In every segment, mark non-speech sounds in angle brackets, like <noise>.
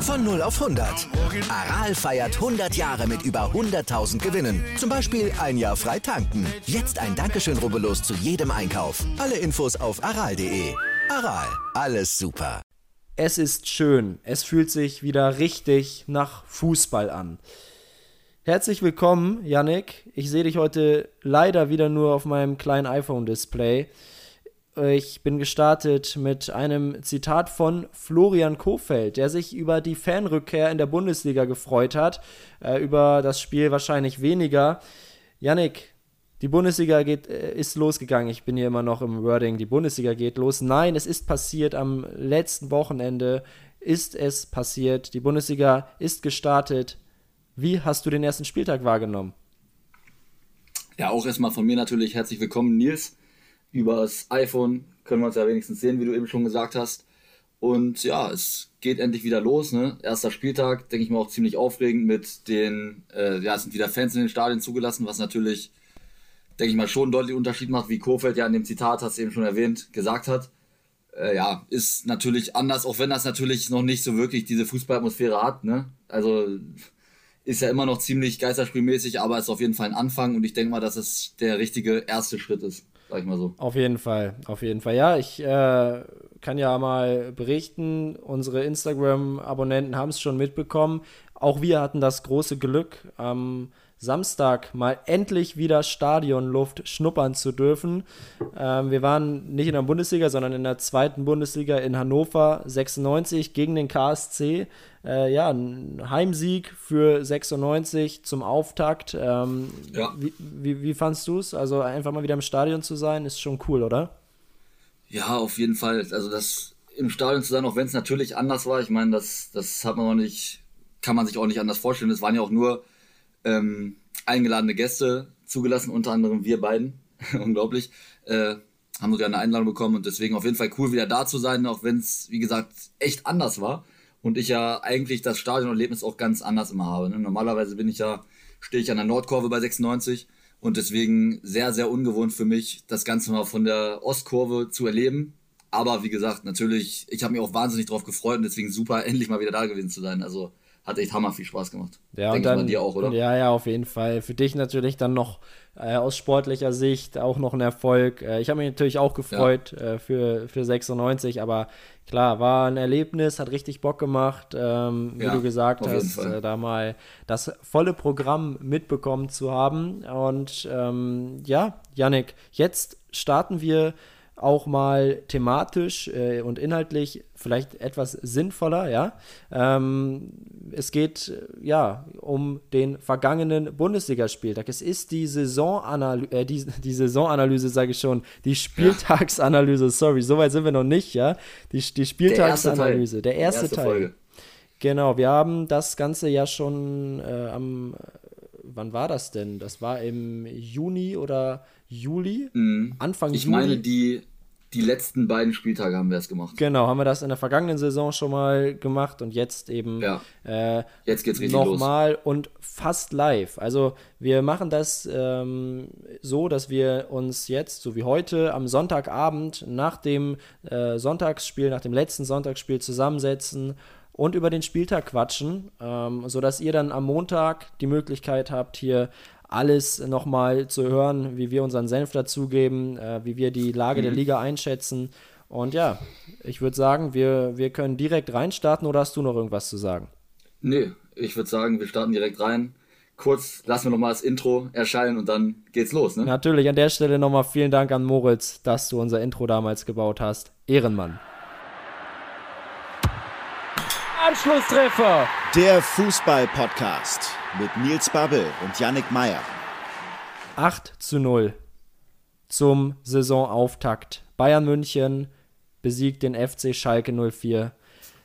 Von 0 auf 100. Aral feiert 100 Jahre mit über 100.000 Gewinnen. Zum Beispiel ein Jahr frei tanken. Jetzt ein Dankeschön, rubbellos zu jedem Einkauf. Alle Infos auf aral.de. Aral, alles super. Es ist schön. Es fühlt sich wieder richtig nach Fußball an. Herzlich willkommen, Yannick. Ich sehe dich heute leider wieder nur auf meinem kleinen iPhone-Display. Ich bin gestartet mit einem Zitat von Florian Kofeld, der sich über die Fanrückkehr in der Bundesliga gefreut hat. Äh, über das Spiel wahrscheinlich weniger. Yannick, die Bundesliga geht, äh, ist losgegangen. Ich bin hier immer noch im Wording. Die Bundesliga geht los. Nein, es ist passiert. Am letzten Wochenende ist es passiert. Die Bundesliga ist gestartet. Wie hast du den ersten Spieltag wahrgenommen? Ja, auch erstmal von mir natürlich herzlich willkommen, Nils übers iPhone können wir uns ja wenigstens sehen, wie du eben schon gesagt hast. Und ja, es geht endlich wieder los. Ne? Erster Spieltag, denke ich mal auch ziemlich aufregend mit den, äh, ja, es sind wieder Fans in den Stadien zugelassen, was natürlich, denke ich mal, schon einen deutlichen Unterschied macht, wie Kofeld ja in dem Zitat, hast du eben schon erwähnt, gesagt hat. Äh, ja, ist natürlich anders, auch wenn das natürlich noch nicht so wirklich diese Fußballatmosphäre hat. Ne? Also ist ja immer noch ziemlich geisterspielmäßig, aber ist auf jeden Fall ein Anfang und ich denke mal, dass es der richtige erste Schritt ist sag ich mal so. Auf jeden Fall, auf jeden Fall. Ja, ich äh, kann ja mal berichten, unsere Instagram-Abonnenten haben es schon mitbekommen. Auch wir hatten das große Glück, am Samstag mal endlich wieder Stadionluft schnuppern zu dürfen. Ähm, wir waren nicht in der Bundesliga, sondern in der zweiten Bundesliga in Hannover 96 gegen den KSC. Äh, ja, ein Heimsieg für 96 zum Auftakt. Ähm, ja. Wie, wie, wie fandst du es? Also einfach mal wieder im Stadion zu sein, ist schon cool, oder? Ja, auf jeden Fall. Also das im Stadion zu sein, auch wenn es natürlich anders war. Ich meine, das, das hat man auch nicht, kann man sich auch nicht anders vorstellen. Es waren ja auch nur ähm, eingeladene Gäste zugelassen, unter anderem wir beiden. <laughs> Unglaublich. Äh, haben sogar eine Einladung bekommen und deswegen auf jeden Fall cool, wieder da zu sein, auch wenn es, wie gesagt, echt anders war. Und ich ja eigentlich das Stadionerlebnis auch ganz anders immer habe. Ne? Normalerweise bin ich ja, stehe ich an der Nordkurve bei 96 und deswegen sehr, sehr ungewohnt für mich, das Ganze mal von der Ostkurve zu erleben. Aber wie gesagt, natürlich, ich habe mich auch wahnsinnig drauf gefreut und deswegen super, <laughs> endlich mal wieder da gewesen zu sein. Also hat echt hammer viel Spaß gemacht. Ja, Denk und dann, dir auch, oder? Ja, ja, auf jeden Fall. Für dich natürlich dann noch äh, aus sportlicher Sicht auch noch ein Erfolg. Äh, ich habe mich natürlich auch gefreut ja. äh, für, für 96, aber klar, war ein Erlebnis, hat richtig Bock gemacht, ähm, wie ja, du gesagt hast, äh, da mal das volle Programm mitbekommen zu haben. Und ähm, ja, Yannick, jetzt starten wir auch mal thematisch äh, und inhaltlich vielleicht etwas sinnvoller, ja. Ähm, es geht äh, ja um den vergangenen Bundesligaspieltag. Es ist die Saisonanalyse, äh, die, die Saisonanalyse, sage ich schon, die Spieltagsanalyse, sorry, soweit sind wir noch nicht, ja. Die, die Spieltagsanalyse, der erste, der erste Teil. Folge. Genau, wir haben das Ganze ja schon äh, am, wann war das denn? Das war im Juni oder Juli, mhm. Anfang ich Juli. Ich meine, die, die letzten beiden Spieltage haben wir es gemacht. Genau, haben wir das in der vergangenen Saison schon mal gemacht und jetzt eben ja. äh, jetzt geht's richtig nochmal und fast live. Also wir machen das ähm, so, dass wir uns jetzt, so wie heute, am Sonntagabend nach dem äh, Sonntagsspiel, nach dem letzten Sonntagsspiel zusammensetzen und über den Spieltag quatschen, ähm, sodass ihr dann am Montag die Möglichkeit habt, hier alles nochmal zu hören, wie wir unseren Senf dazugeben, äh, wie wir die Lage mhm. der Liga einschätzen. Und ja, ich würde sagen, wir, wir können direkt reinstarten oder hast du noch irgendwas zu sagen? Nee, ich würde sagen, wir starten direkt rein. Kurz lassen wir nochmal das Intro erscheinen und dann geht's los. Ne? Natürlich, an der Stelle nochmal vielen Dank an Moritz, dass du unser Intro damals gebaut hast. Ehrenmann. Anschlusstreffer! Der Fußball-Podcast mit Nils Babbel und Yannick Meyer. 8 zu 0 zum Saisonauftakt. Bayern München besiegt den FC Schalke 04.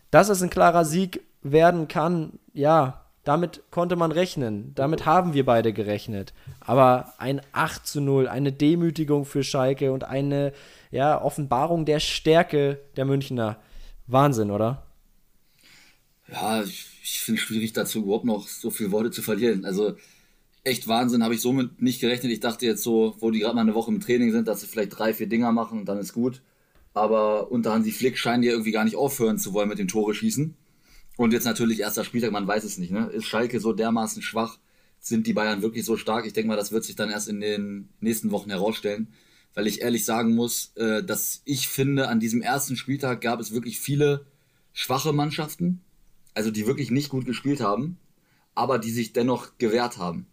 Dass es ein klarer Sieg werden kann, ja, damit konnte man rechnen. Damit haben wir beide gerechnet. Aber ein 8 zu 0, eine Demütigung für Schalke und eine ja, Offenbarung der Stärke der Münchner. Wahnsinn, oder? Ja, ich, finde es schwierig dazu überhaupt noch so viele Worte zu verlieren. Also echt Wahnsinn, habe ich somit nicht gerechnet. Ich dachte jetzt so, wo die gerade mal eine Woche im Training sind, dass sie vielleicht drei, vier Dinger machen und dann ist gut. Aber unter Hansi Flick scheinen die irgendwie gar nicht aufhören zu wollen mit dem Tore schießen. Und jetzt natürlich erster Spieltag, man weiß es nicht. Ne? Ist Schalke so dermaßen schwach? Sind die Bayern wirklich so stark? Ich denke mal, das wird sich dann erst in den nächsten Wochen herausstellen. Weil ich ehrlich sagen muss, äh, dass ich finde, an diesem ersten Spieltag gab es wirklich viele schwache Mannschaften, also die wirklich nicht gut gespielt haben, aber die sich dennoch gewehrt haben.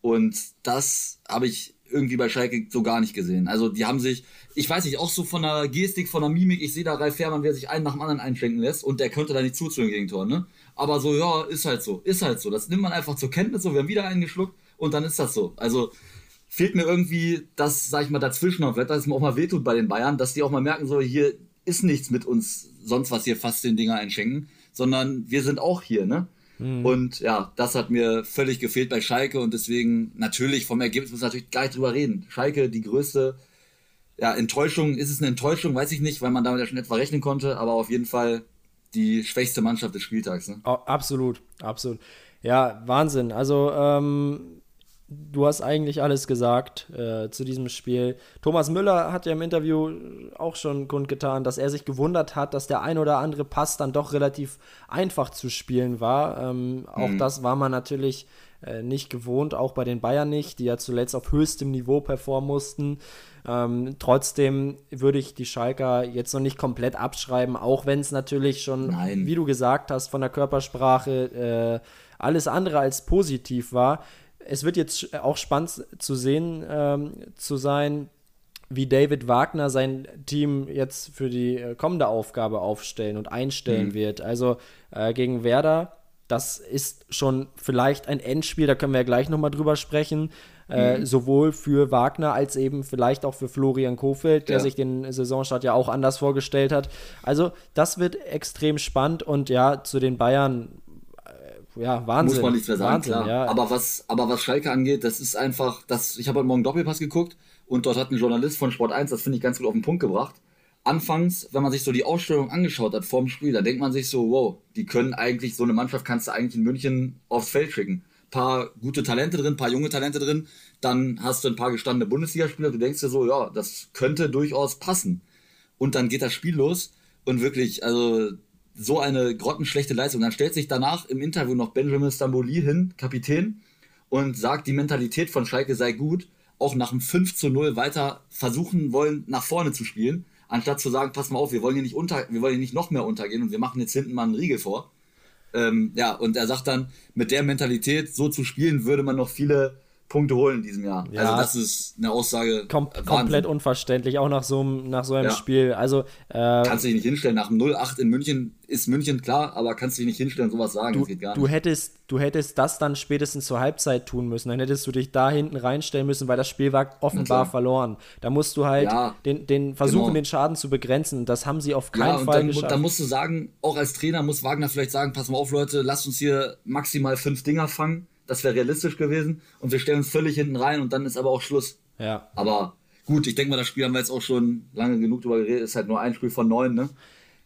Und das habe ich irgendwie bei Schalke so gar nicht gesehen. Also die haben sich, ich weiß nicht, auch so von der Gestik, von der Mimik, ich sehe da Ralf Fährmann, wer sich einen nach dem anderen einschenken lässt und der könnte da nicht zu den Gegentoren, ne? Aber so, ja, ist halt so, ist halt so. Das nimmt man einfach zur Kenntnis, so, wir haben wieder einen geschluckt und dann ist das so. Also fehlt mir irgendwie das, sag ich mal, dazwischen noch, dass es mir auch mal wehtut bei den Bayern, dass die auch mal merken, so, hier ist nichts mit uns, sonst was hier fast den Dinger einschenken, sondern wir sind auch hier, ne? Mhm. Und ja, das hat mir völlig gefehlt bei Schalke und deswegen natürlich vom Ergebnis muss natürlich gar nicht drüber reden. Schalke, die größte ja, Enttäuschung, ist es eine Enttäuschung, weiß ich nicht, weil man damit ja schon etwa rechnen konnte, aber auf jeden Fall die schwächste Mannschaft des Spieltags. Ne? Oh, absolut, absolut. Ja, Wahnsinn. Also ähm, du hast eigentlich alles gesagt äh, zu diesem Spiel. Thomas Müller hat ja im Interview auch schon kundgetan, dass er sich gewundert hat, dass der ein oder andere Pass dann doch relativ einfach zu spielen war. Ähm, auch mhm. das war man natürlich äh, nicht gewohnt, auch bei den Bayern nicht, die ja zuletzt auf höchstem Niveau performen mussten. Ähm, trotzdem würde ich die Schalker jetzt noch nicht komplett abschreiben, auch wenn es natürlich schon, Nein. wie du gesagt hast, von der Körpersprache äh, alles andere als positiv war es wird jetzt auch spannend zu sehen ähm, zu sein, wie David Wagner sein Team jetzt für die äh, kommende Aufgabe aufstellen und einstellen mhm. wird. Also äh, gegen Werder, das ist schon vielleicht ein Endspiel, da können wir ja gleich nochmal drüber sprechen. Äh, mhm. sowohl für Wagner als eben vielleicht auch für Florian Kofeld, der ja. sich den Saisonstart ja auch anders vorgestellt hat. Also das wird extrem spannend und ja, zu den Bayern ja, Wahnsinn. Muss man nichts mehr sagen, Wahnsinn, klar. Ja. Aber, was, aber was Schalke angeht, das ist einfach, das, ich habe heute Morgen Doppelpass geguckt und dort hat ein Journalist von Sport 1, das finde ich ganz gut auf den Punkt gebracht. Anfangs, wenn man sich so die Ausstellung angeschaut hat vor dem Spiel, da denkt man sich so, wow, die können eigentlich, so eine Mannschaft kannst du eigentlich in München aufs Feld schicken. Paar gute Talente drin, paar junge Talente drin, dann hast du ein paar gestandene Bundesligaspieler, du denkst dir so, ja, das könnte durchaus passen. Und dann geht das Spiel los und wirklich, also so eine grottenschlechte Leistung. Dann stellt sich danach im Interview noch Benjamin Stamboli hin, Kapitän, und sagt, die Mentalität von Schalke sei gut, auch nach einem 5 zu 0 weiter versuchen wollen, nach vorne zu spielen, anstatt zu sagen, pass mal auf, wir wollen hier nicht unter, wir wollen hier nicht noch mehr untergehen und wir machen jetzt hinten mal einen Riegel vor. Ähm, ja, und er sagt dann, mit der Mentalität so zu spielen, würde man noch viele Punkte holen in diesem Jahr. Ja, also das ist eine Aussage. Kom komplett unverständlich, auch nach so, nach so einem ja. Spiel. Also äh, kannst du dich nicht hinstellen. Nach dem 0-8 in München ist München klar, aber kannst du dich nicht hinstellen, sowas sagen. Du, das geht gar nicht. Du hättest, du hättest das dann spätestens zur Halbzeit tun müssen. Dann hättest du dich da hinten reinstellen müssen, weil das Spiel war offenbar verloren. Da musst du halt ja, den, den versuchen, genau. den Schaden zu begrenzen. Das haben sie auf keinen ja, Fall dann, geschafft. Da musst du sagen, auch als Trainer muss Wagner vielleicht sagen, pass mal auf, Leute, lasst uns hier maximal fünf Dinger fangen das wäre realistisch gewesen. Und wir stellen uns völlig hinten rein und dann ist aber auch Schluss. Ja. Aber gut, ich denke mal, das Spiel haben wir jetzt auch schon lange genug drüber geredet. Ist halt nur ein Spiel von neun, ne?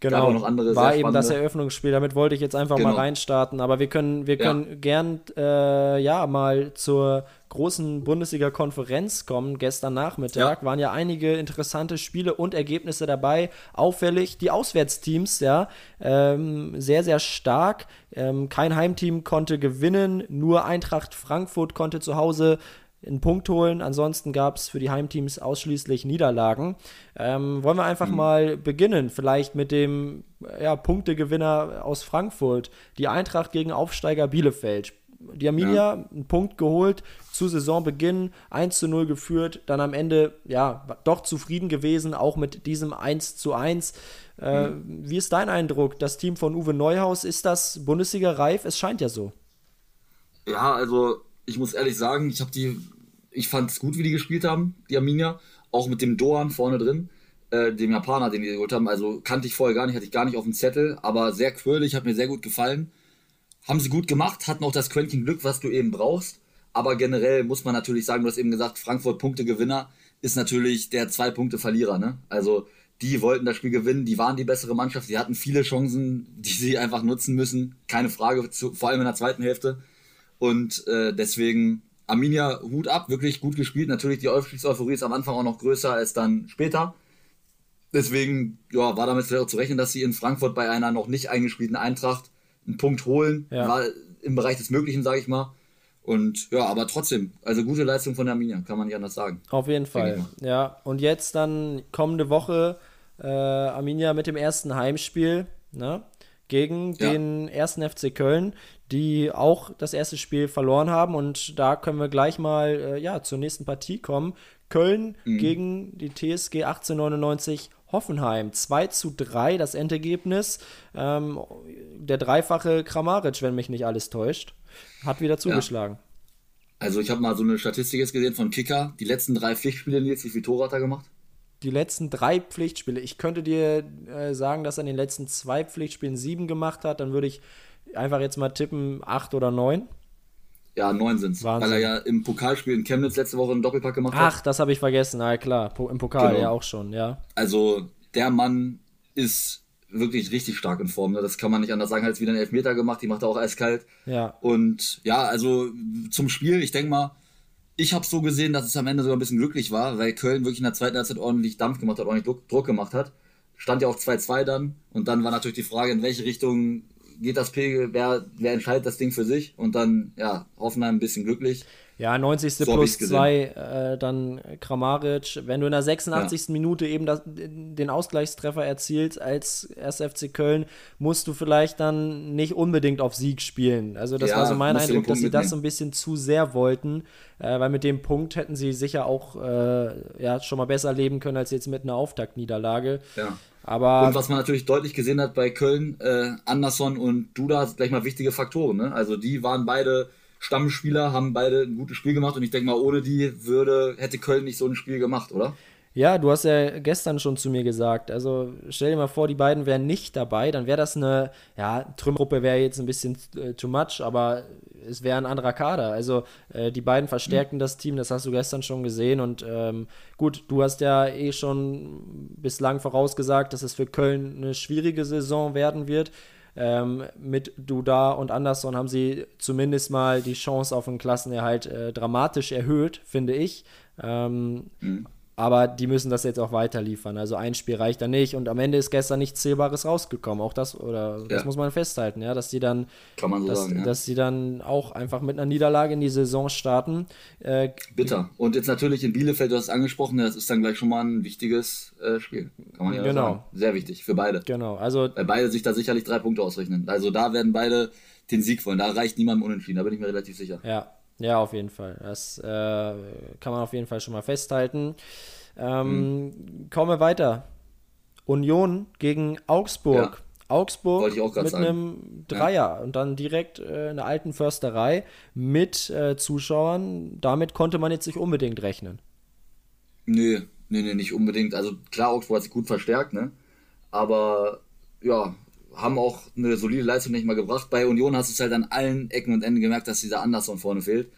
Genau, noch andere war eben das Eröffnungsspiel. Damit wollte ich jetzt einfach genau. mal reinstarten. Aber wir können, wir können ja. gern äh, ja mal zur großen Bundesliga-Konferenz kommen. Gestern Nachmittag ja. waren ja einige interessante Spiele und Ergebnisse dabei. Auffällig die Auswärtsteams, ja, ähm, sehr, sehr stark. Ähm, kein Heimteam konnte gewinnen, nur Eintracht Frankfurt konnte zu Hause einen Punkt holen. Ansonsten gab es für die Heimteams ausschließlich Niederlagen. Ähm, wollen wir einfach mhm. mal beginnen, vielleicht mit dem ja, Punktegewinner aus Frankfurt, die Eintracht gegen Aufsteiger Bielefeld. Die Arminia ja. einen Punkt geholt, zu Saisonbeginn 1 zu 0 geführt, dann am Ende ja doch zufrieden gewesen, auch mit diesem 1 zu 1. Äh, mhm. Wie ist dein Eindruck? Das Team von Uwe Neuhaus, ist das Bundesliga reif? Es scheint ja so. Ja, also ich muss ehrlich sagen, ich habe die ich fand es gut, wie die gespielt haben, die Arminia. Auch mit dem Doan vorne drin, äh, dem Japaner, den die geholt haben. Also kannte ich vorher gar nicht, hatte ich gar nicht auf dem Zettel, aber sehr quirlig, hat mir sehr gut gefallen. Haben sie gut gemacht, hatten auch das Quäntchen Glück, was du eben brauchst. Aber generell muss man natürlich sagen, du hast eben gesagt, Frankfurt Punktegewinner ist natürlich der Zwei-Punkte-Verlierer. Ne? Also die wollten das Spiel gewinnen, die waren die bessere Mannschaft, sie hatten viele Chancen, die sie einfach nutzen müssen. Keine Frage, vor allem in der zweiten Hälfte. Und äh, deswegen Arminia Hut ab, wirklich gut gespielt. Natürlich die Aufstiegseuphorie ist am Anfang auch noch größer als dann später. Deswegen ja, war damit zu rechnen, dass sie in Frankfurt bei einer noch nicht eingespielten Eintracht einen Punkt holen. Ja. War im Bereich des Möglichen, sage ich mal. Und ja, aber trotzdem, also gute Leistung von der Arminia, kann man nicht anders sagen. Auf jeden Fall. Ja, und jetzt dann kommende Woche äh, Arminia mit dem ersten Heimspiel ne, gegen ja. den ersten FC Köln, die auch das erste Spiel verloren haben. Und da können wir gleich mal äh, ja, zur nächsten Partie kommen. Köln mhm. gegen die TSG 1899 Hoffenheim. 2 zu 3 das Endergebnis. Ähm, der dreifache Kramaric, wenn mich nicht alles täuscht, hat wieder zugeschlagen. Ja. Also ich habe mal so eine Statistik jetzt gesehen von Kicker. Die letzten drei Pflichtspiele, Nils, wie viele Tore hat er gemacht? Die letzten drei Pflichtspiele. Ich könnte dir äh, sagen, dass er in den letzten zwei Pflichtspielen sieben gemacht hat. Dann würde ich einfach jetzt mal tippen, acht oder neun. Ja, neun sind es. Weil er ja im Pokalspiel in Chemnitz letzte Woche einen Doppelpack gemacht hat. Ach, das habe ich vergessen. Na klar, im Pokal genau. ja auch schon, ja. Also der Mann ist wirklich richtig stark in Form. Ne? Das kann man nicht anders sagen. Hat wieder einen Elfmeter gemacht, die macht er auch eiskalt. Ja. Und ja, also zum Spiel, ich denke mal, ich habe so gesehen, dass es am Ende sogar ein bisschen glücklich war, weil Köln wirklich in der zweiten Halbzeit ordentlich Dampf gemacht hat, ordentlich Druck, Druck gemacht hat. Stand ja auch 2-2 dann. Und dann war natürlich die Frage, in welche Richtung geht das Pegel, wer, wer entscheidet das Ding für sich und dann, ja, Hoffenheim ein bisschen glücklich. Ja, 90. So plus 2, äh, dann Kramaric. Wenn du in der 86. Ja. Minute eben das, den Ausgleichstreffer erzielst als 1. FC Köln, musst du vielleicht dann nicht unbedingt auf Sieg spielen. Also das ja, war so mein Eindruck, dass sie das so ein bisschen zu sehr wollten, äh, weil mit dem Punkt hätten sie sicher auch äh, ja, schon mal besser leben können als jetzt mit einer Auftaktniederlage. Ja. Aber und was man natürlich deutlich gesehen hat bei Köln, äh, Anderson und Duda, gleich mal wichtige Faktoren. Ne? Also die waren beide Stammspieler, haben beide ein gutes Spiel gemacht und ich denke mal, ohne die würde, hätte Köln nicht so ein Spiel gemacht, oder? Ja, du hast ja gestern schon zu mir gesagt, also stell dir mal vor, die beiden wären nicht dabei, dann wäre das eine, ja, Trümmergruppe wäre jetzt ein bisschen äh, too much, aber es wäre ein anderer Kader. Also äh, die beiden verstärken mhm. das Team, das hast du gestern schon gesehen und ähm, gut, du hast ja eh schon bislang vorausgesagt, dass es für Köln eine schwierige Saison werden wird. Ähm, mit Duda und Anderson haben sie zumindest mal die Chance auf einen Klassenerhalt äh, dramatisch erhöht, finde ich. Ähm, mhm. Aber die müssen das jetzt auch weiter liefern. Also ein Spiel reicht da nicht. Und am Ende ist gestern nichts Zählbares rausgekommen. Auch das, oder ja. das muss man festhalten, ja, dass die dann, so dass, sagen, ja. dass die dann auch einfach mit einer Niederlage in die Saison starten. Äh, Bitter. Und jetzt natürlich in Bielefeld, du hast es angesprochen, das ist dann gleich schon mal ein wichtiges äh, Spiel. Kann man ja genau. sagen. Sehr wichtig für beide. Genau. Also, Weil beide sich da sicherlich drei Punkte ausrechnen. Also da werden beide den Sieg wollen. Da reicht niemandem unentschieden, da bin ich mir relativ sicher. Ja, ja, auf jeden Fall. Das äh, kann man auf jeden Fall schon mal festhalten. Ähm, mhm. Kommen wir weiter. Union gegen Augsburg. Ja. Augsburg mit sagen. einem Dreier ja. und dann direkt äh, in der alten Försterei mit äh, Zuschauern. Damit konnte man jetzt nicht unbedingt rechnen. Nö, nee, nee, nicht unbedingt. Also klar, Augsburg hat sich gut verstärkt, ne? Aber ja, haben auch eine solide Leistung nicht mal gebracht. Bei Union hast du es halt an allen Ecken und Enden gemerkt, dass dieser Anderson vorne fehlt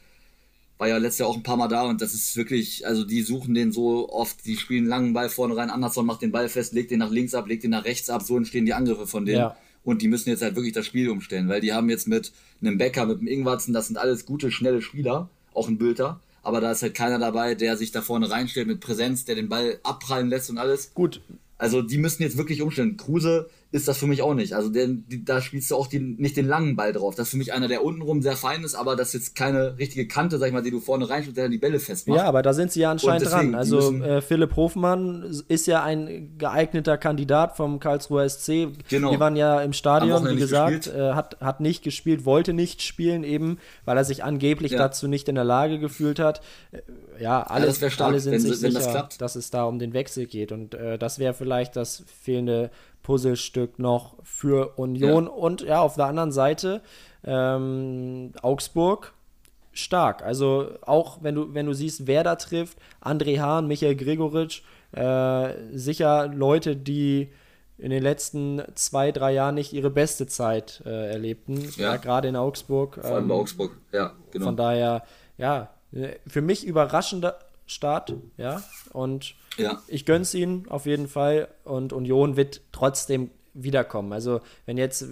war ja letztes Jahr auch ein paar Mal da und das ist wirklich, also die suchen den so oft, die spielen einen langen Ball vorne rein, Anderson macht den Ball fest, legt den nach links ab, legt den nach rechts ab, so entstehen die Angriffe von denen. Ja. Und die müssen jetzt halt wirklich das Spiel umstellen, weil die haben jetzt mit einem Becker, mit einem Ingwarzen, das sind alles gute, schnelle Spieler, auch ein Bülter, aber da ist halt keiner dabei, der sich da vorne reinstellt mit Präsenz, der den Ball abprallen lässt und alles. Gut. Also die müssen jetzt wirklich umstellen. Kruse ist das für mich auch nicht. Also der, die, da spielst du auch die, nicht den langen Ball drauf. Das ist für mich einer, der untenrum sehr fein ist, aber das ist jetzt keine richtige Kante, sag ich mal, die du vorne reinspielst, der dann die Bälle festmacht. Ja, aber da sind sie ja anscheinend deswegen, dran. Also äh, Philipp Hofmann ist ja ein geeigneter Kandidat vom Karlsruher SC. Genau. Die waren ja im Stadion, wie gesagt, äh, hat, hat nicht gespielt, wollte nicht spielen eben, weil er sich angeblich ja. dazu nicht in der Lage gefühlt hat. Äh, ja, alle, ja, alle sind wenn, sich wenn sicher, das dass es da um den Wechsel geht und äh, das wäre vielleicht das fehlende Puzzlestück noch für Union. Ja. Und ja, auf der anderen Seite ähm, Augsburg stark. Also auch wenn du, wenn du siehst, wer da trifft, André Hahn, Michael Gregoritsch, äh, sicher Leute, die in den letzten zwei, drei Jahren nicht ihre beste Zeit äh, erlebten. Ja. ja gerade in Augsburg. Vor allem ähm, bei Augsburg, ja, genau. Von daher, ja, für mich überraschender Start, ja. Und ja. Ich gönne es ihnen auf jeden Fall und Union wird trotzdem wiederkommen. Also wenn jetzt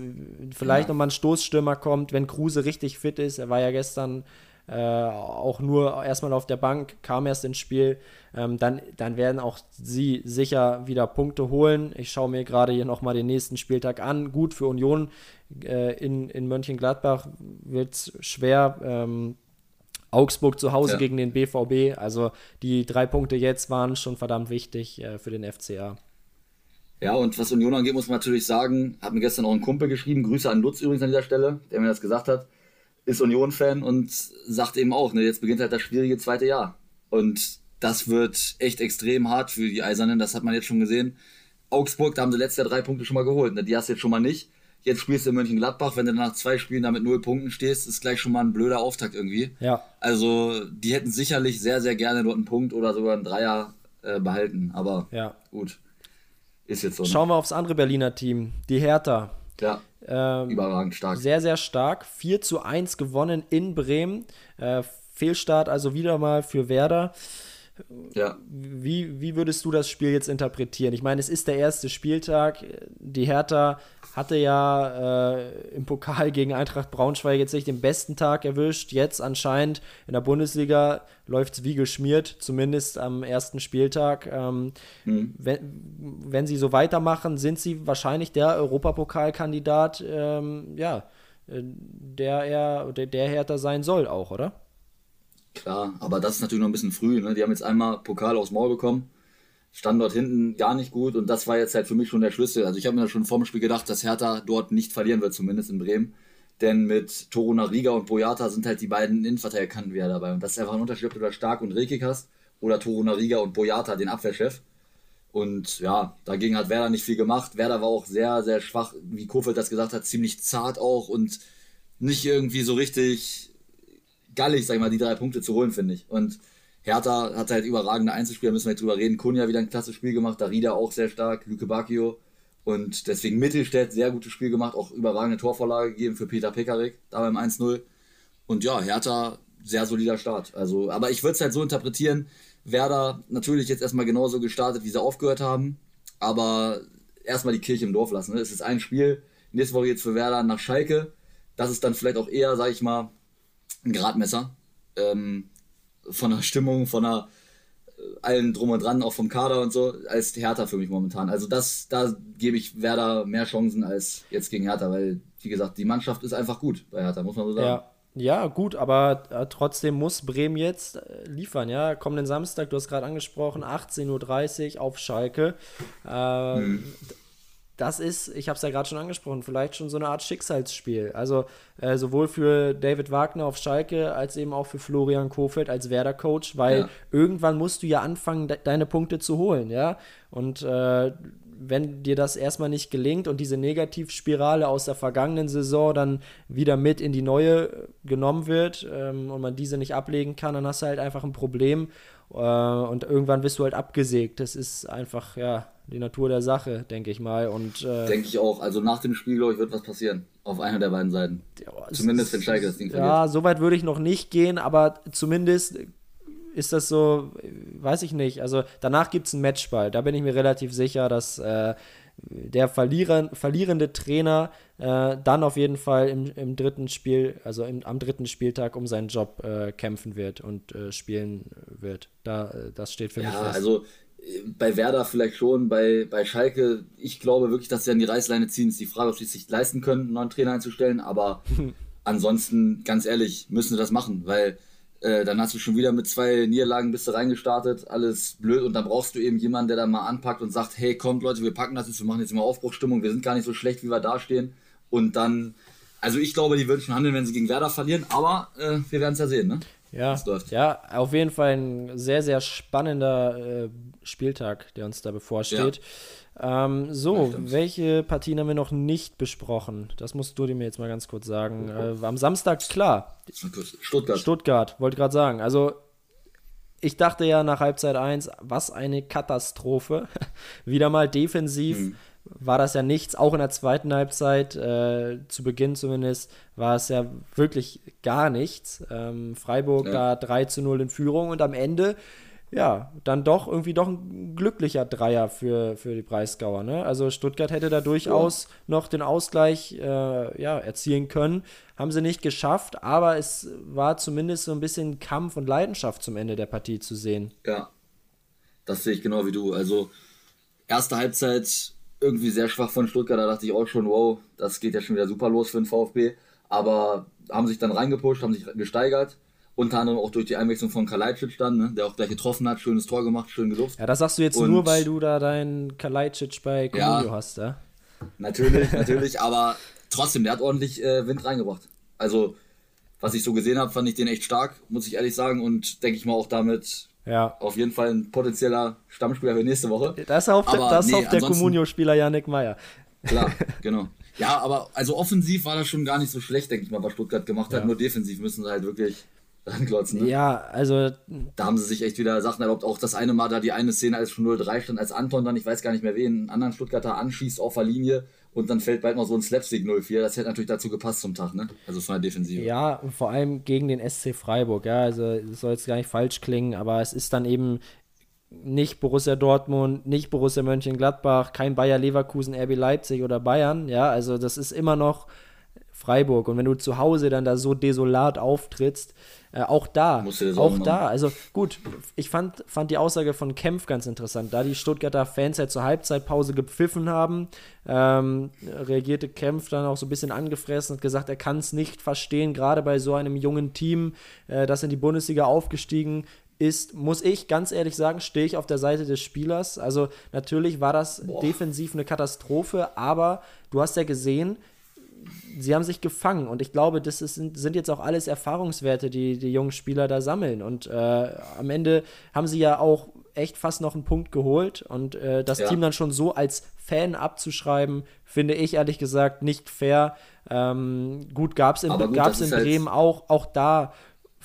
vielleicht ja. nochmal ein Stoßstürmer kommt, wenn Kruse richtig fit ist, er war ja gestern äh, auch nur erstmal auf der Bank, kam erst ins Spiel, ähm, dann, dann werden auch sie sicher wieder Punkte holen. Ich schaue mir gerade hier nochmal den nächsten Spieltag an. Gut für Union äh, in, in Mönchengladbach wird es schwer. Ähm, Augsburg zu Hause ja. gegen den BVB. Also die drei Punkte jetzt waren schon verdammt wichtig äh, für den FCA. Ja, und was Union angeht, muss man natürlich sagen, hat mir gestern auch ein Kumpel geschrieben, Grüße an Lutz übrigens an dieser Stelle, der mir das gesagt hat, ist Union-Fan und sagt eben auch, ne, jetzt beginnt halt das schwierige zweite Jahr. Und das wird echt extrem hart für die Eisernen, das hat man jetzt schon gesehen. Augsburg, da haben sie letztes Jahr drei Punkte schon mal geholt, ne, die hast du jetzt schon mal nicht. Jetzt spielst du in Mönchengladbach, wenn du nach zwei Spielen da mit null Punkten stehst, ist gleich schon mal ein blöder Auftakt irgendwie. Ja. Also, die hätten sicherlich sehr, sehr gerne dort einen Punkt oder sogar einen Dreier äh, behalten. Aber ja. gut. Ist jetzt so. Ne? Schauen wir aufs andere Berliner Team, die Hertha. Ja. Ähm, überragend stark. Sehr, sehr stark. 4 zu 1 gewonnen in Bremen. Äh, Fehlstart also wieder mal für Werder. Ja. Wie, wie würdest du das Spiel jetzt interpretieren? Ich meine, es ist der erste Spieltag. Die Hertha hatte ja äh, im Pokal gegen Eintracht Braunschweig jetzt nicht den besten Tag erwischt. Jetzt anscheinend in der Bundesliga läuft es wie geschmiert, zumindest am ersten Spieltag. Ähm, mhm. wenn, wenn sie so weitermachen, sind sie wahrscheinlich der Europapokalkandidat, ähm, ja, äh, der er, der, der Hertha sein soll auch, oder? Klar, aber das ist natürlich noch ein bisschen früh. Ne? Die haben jetzt einmal Pokal aufs Maul bekommen, stand dort hinten gar nicht gut und das war jetzt halt für mich schon der Schlüssel. Also ich habe mir schon vor dem Spiel gedacht, dass Hertha dort nicht verlieren wird, zumindest in Bremen. Denn mit Toruna Riga und Boyata sind halt die beiden Innenverteidigerkanten wieder dabei. Und das ist einfach ein Unterschied, ob du da Stark und Rekik hast oder Toruna Riga und Boyata, den Abwehrchef. Und ja, dagegen hat Werder nicht viel gemacht. Werder war auch sehr, sehr schwach, wie Kofeld das gesagt hat, ziemlich zart auch und nicht irgendwie so richtig gallig, sag ich mal, die drei Punkte zu holen, finde ich. Und Hertha hat halt überragende Einzelspieler, müssen wir jetzt drüber reden. Kunja wieder ein klasse Spiel gemacht, Darida auch sehr stark, Lüke Bacchio. Und deswegen Mittelstädt sehr gutes Spiel gemacht, auch überragende Torvorlage gegeben für Peter Pekarik, da beim 1-0. Und ja, Hertha, sehr solider Start. Also, aber ich würde es halt so interpretieren, Werder natürlich jetzt erstmal genauso gestartet, wie sie aufgehört haben, aber erstmal die Kirche im Dorf lassen. Ne? Es ist ein Spiel, nächste Woche jetzt für Werder nach Schalke. Das ist dann vielleicht auch eher, sag ich mal, ein Gradmesser. Ähm, von der Stimmung, von der äh, allen drum und dran, auch vom Kader und so, als Hertha für mich momentan. Also das, da gebe ich Werder mehr Chancen als jetzt gegen Hertha, weil, wie gesagt, die Mannschaft ist einfach gut bei Hertha, muss man so sagen. Ja. Ja, gut, aber äh, trotzdem muss Bremen jetzt äh, liefern, ja. Kommenden Samstag, du hast gerade angesprochen, 18.30 Uhr auf Schalke. Äh, hm das ist, ich habe es ja gerade schon angesprochen, vielleicht schon so eine Art Schicksalsspiel. Also äh, sowohl für David Wagner auf Schalke als eben auch für Florian Kofeld als Werder-Coach, weil ja. irgendwann musst du ja anfangen, de deine Punkte zu holen, ja. Und äh, wenn dir das erstmal nicht gelingt und diese Negativspirale aus der vergangenen Saison dann wieder mit in die neue genommen wird ähm, und man diese nicht ablegen kann, dann hast du halt einfach ein Problem äh, und irgendwann wirst du halt abgesägt. Das ist einfach, ja, die Natur der Sache, denke ich mal. Und, äh, denke ich auch. Also nach dem Spiel, glaube ich, wird was passieren. Auf einer der beiden Seiten. Ja, zumindest wenn Schalke das Ding verliert. Ja, so weit würde ich noch nicht gehen, aber zumindest ist das so, weiß ich nicht. Also danach gibt es einen Matchball. Da bin ich mir relativ sicher, dass äh, der Verlierer, verlierende Trainer äh, dann auf jeden Fall im, im dritten Spiel, also im, am dritten Spieltag um seinen Job äh, kämpfen wird und äh, spielen wird. Da, äh, das steht für ja, mich fest. Also bei Werder vielleicht schon, bei, bei Schalke, ich glaube wirklich, dass sie an die Reißleine ziehen. Es ist die Frage, ob sie es sich leisten können, einen neuen Trainer einzustellen, aber <laughs> ansonsten, ganz ehrlich, müssen sie das machen, weil äh, dann hast du schon wieder mit zwei Niederlagen bist du reingestartet, alles blöd. Und dann brauchst du eben jemanden, der da mal anpackt und sagt, hey, kommt Leute, wir packen das jetzt, wir machen jetzt mal Aufbruchstimmung, wir sind gar nicht so schlecht, wie wir dastehen. Und dann, also ich glaube, die würden schon handeln, wenn sie gegen Werder verlieren, aber äh, wir werden es ja sehen, ne? Ja, ja, auf jeden Fall ein sehr, sehr spannender äh, Spieltag, der uns da bevorsteht. Ja. Ähm, so, ja, welche Partien haben wir noch nicht besprochen? Das musst du dir mir jetzt mal ganz kurz sagen. Äh, am Samstag, klar. Stuttgart. Stuttgart, wollte gerade sagen. Also, ich dachte ja nach Halbzeit 1, was eine Katastrophe. <laughs> Wieder mal defensiv. Hm war das ja nichts. Auch in der zweiten Halbzeit, äh, zu Beginn zumindest, war es ja wirklich gar nichts. Ähm, Freiburg ja. da 3 zu 0 in Führung und am Ende ja, dann doch irgendwie doch ein glücklicher Dreier für, für die Breisgauer. Ne? Also Stuttgart hätte da durchaus ja. noch den Ausgleich äh, ja, erzielen können. Haben sie nicht geschafft, aber es war zumindest so ein bisschen Kampf und Leidenschaft zum Ende der Partie zu sehen. Ja, das sehe ich genau wie du. Also erste Halbzeit irgendwie sehr schwach von Stuttgart, da dachte ich auch schon, wow, das geht ja schon wieder super los für den VfB. Aber haben sich dann reingepusht, haben sich gesteigert unter anderem auch durch die Einwechslung von Kalajdzic dann, ne, der auch gleich getroffen hat, schönes Tor gemacht, schön geluft. Ja, das sagst du jetzt und nur, weil du da deinen Kalajdzic bei Comunio ja, hast, ja? Natürlich, <laughs> natürlich, aber trotzdem, der hat ordentlich äh, Wind reingebracht. Also, was ich so gesehen habe, fand ich den echt stark, muss ich ehrlich sagen, und denke ich mal auch damit ja. auf jeden Fall ein potenzieller Stammspieler für nächste Woche. Das hofft, aber, das nee, der Comunio-Spieler Janik Meyer. Klar, <laughs> genau. Ja, aber also offensiv war das schon gar nicht so schlecht, denke ich mal, was Stuttgart gemacht hat. Ja. Nur defensiv müssen sie halt wirklich <laughs> anglotzen. Ne? Ja, also. Da haben sie sich echt wieder Sachen erlaubt. Auch das eine Mal da die eine Szene, als schon 0-3 stand, als Anton dann, ich weiß gar nicht mehr wen, einen anderen Stuttgarter anschießt auf der Linie und dann fällt bald noch so ein Slapstick 0-4. Das hätte natürlich dazu gepasst zum Tag, ne? Also von der Defensive. Ja, und vor allem gegen den SC Freiburg, ja. Also, das soll jetzt gar nicht falsch klingen, aber es ist dann eben nicht Borussia Dortmund, nicht Borussia Mönchengladbach, kein Bayer Leverkusen, RB Leipzig oder Bayern, ja. Also, das ist immer noch Freiburg. Und wenn du zu Hause dann da so desolat auftrittst, äh, auch da, auch da, also gut, ich fand, fand die Aussage von Kempf ganz interessant. Da die Stuttgarter Fans ja zur Halbzeitpause gepfiffen haben, ähm, reagierte Kempf dann auch so ein bisschen angefressen und gesagt, er kann es nicht verstehen, gerade bei so einem jungen Team, äh, das in die Bundesliga aufgestiegen ist, muss ich ganz ehrlich sagen, stehe ich auf der Seite des Spielers. Also natürlich war das Boah. defensiv eine Katastrophe, aber du hast ja gesehen, sie haben sich gefangen und ich glaube, das ist, sind jetzt auch alles Erfahrungswerte, die die jungen Spieler da sammeln. Und äh, am Ende haben sie ja auch echt fast noch einen Punkt geholt und äh, das ja. Team dann schon so als Fan abzuschreiben, finde ich ehrlich gesagt nicht fair. Ähm, gut, gab es in, gut, gab's in halt Bremen halt auch, auch da.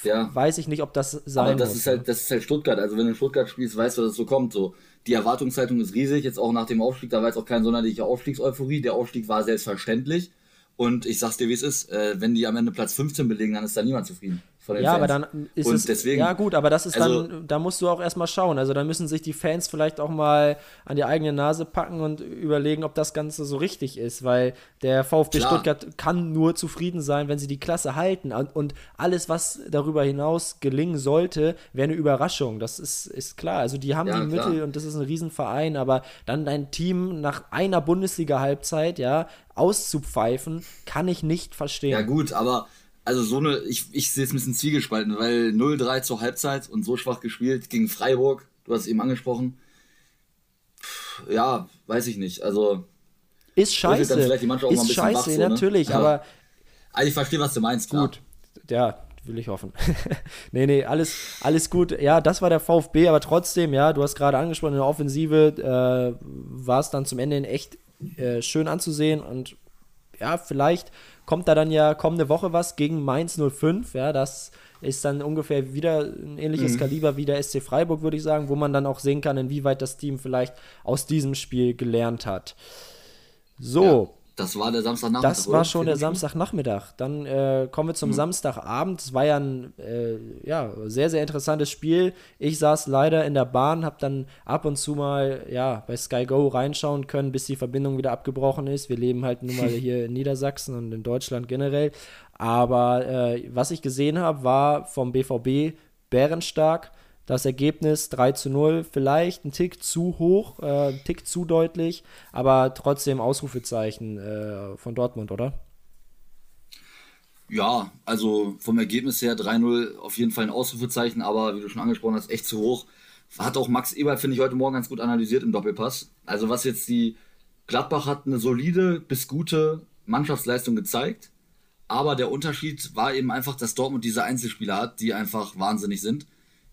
Ja. Weiß ich nicht, ob das sein Aber das muss. Ist halt, das ist halt Stuttgart. Also, wenn du in Stuttgart spielst, weißt du, dass es so kommt. So. Die Erwartungshaltung ist riesig. Jetzt auch nach dem Aufstieg, da war jetzt auch keine sonderliche Aufstiegseuphorie. Der Aufstieg war selbstverständlich. Und ich sag's dir, wie es ist, äh, wenn die am Ende Platz 15 belegen, dann ist da niemand zufrieden von den ja, Fans. aber dann ist und es. Deswegen, ja, gut, aber das ist also, dann, da musst du auch erstmal schauen. Also da müssen sich die Fans vielleicht auch mal an die eigene Nase packen und überlegen, ob das Ganze so richtig ist, weil der VfB klar. Stuttgart kann nur zufrieden sein, wenn sie die Klasse halten. Und alles, was darüber hinaus gelingen sollte, wäre eine Überraschung. Das ist, ist klar. Also die haben ja, die klar. Mittel und das ist ein Riesenverein, aber dann dein Team nach einer Bundesliga-Halbzeit, ja, auszupfeifen, kann ich nicht verstehen. Ja, gut, aber also so eine, ich, ich sehe es ein bisschen zwiegespalten, weil 0-3 zur Halbzeit und so schwach gespielt gegen Freiburg, du hast es eben angesprochen. Ja, weiß ich nicht. Also. Ist scheiße. ist scheiße, so, ne? natürlich, aber. Also ich verstehe, was du meinst, klar. Gut, ja, will ich hoffen. <laughs> nee, nee, alles, alles gut. Ja, das war der VfB, aber trotzdem, ja, du hast gerade angesprochen, in der Offensive äh, war es dann zum Ende echt äh, schön anzusehen und ja, vielleicht kommt da dann ja kommende Woche was gegen Mainz 05. Ja, das ist dann ungefähr wieder ein ähnliches mhm. Kaliber wie der SC Freiburg, würde ich sagen, wo man dann auch sehen kann, inwieweit das Team vielleicht aus diesem Spiel gelernt hat. So. Das war der Samstagnachmittag. Das war schon der Samstagnachmittag. Dann äh, kommen wir zum mhm. Samstagabend. Es war ja ein äh, ja, sehr, sehr interessantes Spiel. Ich saß leider in der Bahn, habe dann ab und zu mal ja, bei Sky Go reinschauen können, bis die Verbindung wieder abgebrochen ist. Wir leben halt nun mal <laughs> hier in Niedersachsen und in Deutschland generell. Aber äh, was ich gesehen habe, war vom BVB bärenstark. Das Ergebnis 3 zu 0, vielleicht ein Tick zu hoch, äh, ein Tick zu deutlich, aber trotzdem Ausrufezeichen äh, von Dortmund, oder? Ja, also vom Ergebnis her 3-0 auf jeden Fall ein Ausrufezeichen, aber wie du schon angesprochen hast, echt zu hoch. Hat auch Max Eber, finde ich, heute Morgen ganz gut analysiert im Doppelpass. Also was jetzt die Gladbach hat eine solide bis gute Mannschaftsleistung gezeigt, aber der Unterschied war eben einfach, dass Dortmund diese Einzelspieler hat, die einfach wahnsinnig sind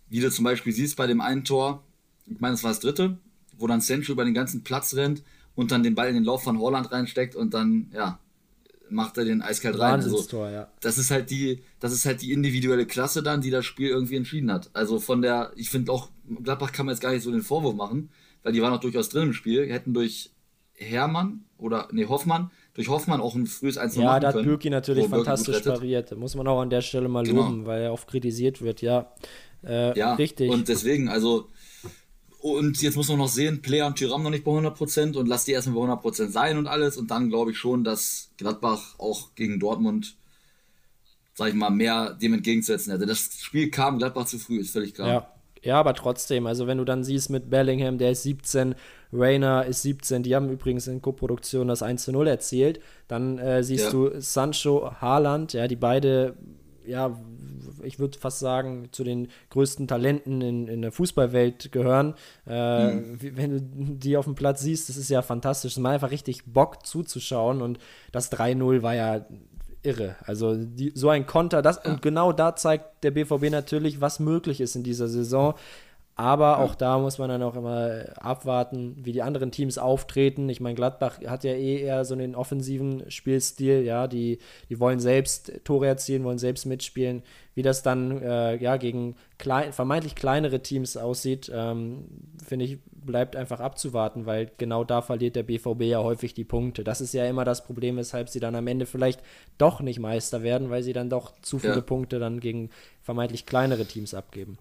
wie du zum Beispiel siehst bei dem einen Tor, ich meine, es war das dritte, wo dann Sancho über den ganzen Platz rennt und dann den Ball in den Lauf von Holland reinsteckt und dann, ja, macht er den eiskalt rein. Also, ja. Das ist halt die, das ist halt die individuelle Klasse dann, die das Spiel irgendwie entschieden hat. Also von der, ich finde auch, Gladbach kann man jetzt gar nicht so den Vorwurf machen, weil die waren auch durchaus drin im Spiel, hätten durch Hermann oder, nee, Hoffmann, durch Hoffmann auch ein frühes 1 Ja, da hat Bürki natürlich fantastisch pariert. Muss man auch an der Stelle mal genau. loben, weil er oft kritisiert wird, ja. Äh, ja, richtig. Und deswegen, also, und jetzt muss man noch sehen, Player und Tyram noch nicht bei 100% und lass die erstmal bei 100% sein und alles. Und dann glaube ich schon, dass Gladbach auch gegen Dortmund, sag ich mal, mehr dem entgegenzusetzen hätte. Das Spiel kam Gladbach zu früh, ist völlig klar. Ja. Ja, aber trotzdem, also wenn du dann siehst mit Bellingham, der ist 17, Rainer ist 17, die haben übrigens in Co-Produktion das 1 zu 0 erzielt, dann äh, siehst ja. du Sancho, Haaland, ja, die beide ja, ich würde fast sagen, zu den größten Talenten in, in der Fußballwelt gehören. Äh, mhm. Wenn du die auf dem Platz siehst, das ist ja fantastisch. Es macht einfach richtig Bock zuzuschauen und das 3-0 war ja irre. Also die, so ein Konter, das ja. und genau da zeigt der BVB natürlich, was möglich ist in dieser Saison. Aber auch da muss man dann auch immer abwarten, wie die anderen Teams auftreten. Ich meine, Gladbach hat ja eh eher so einen offensiven Spielstil, ja, die, die wollen selbst Tore erzielen, wollen selbst mitspielen. Wie das dann äh, ja, gegen klein, vermeintlich kleinere Teams aussieht, ähm, finde ich, bleibt einfach abzuwarten, weil genau da verliert der BVB ja häufig die Punkte. Das ist ja immer das Problem, weshalb sie dann am Ende vielleicht doch nicht Meister werden, weil sie dann doch zu viele ja. Punkte dann gegen vermeintlich kleinere Teams abgeben.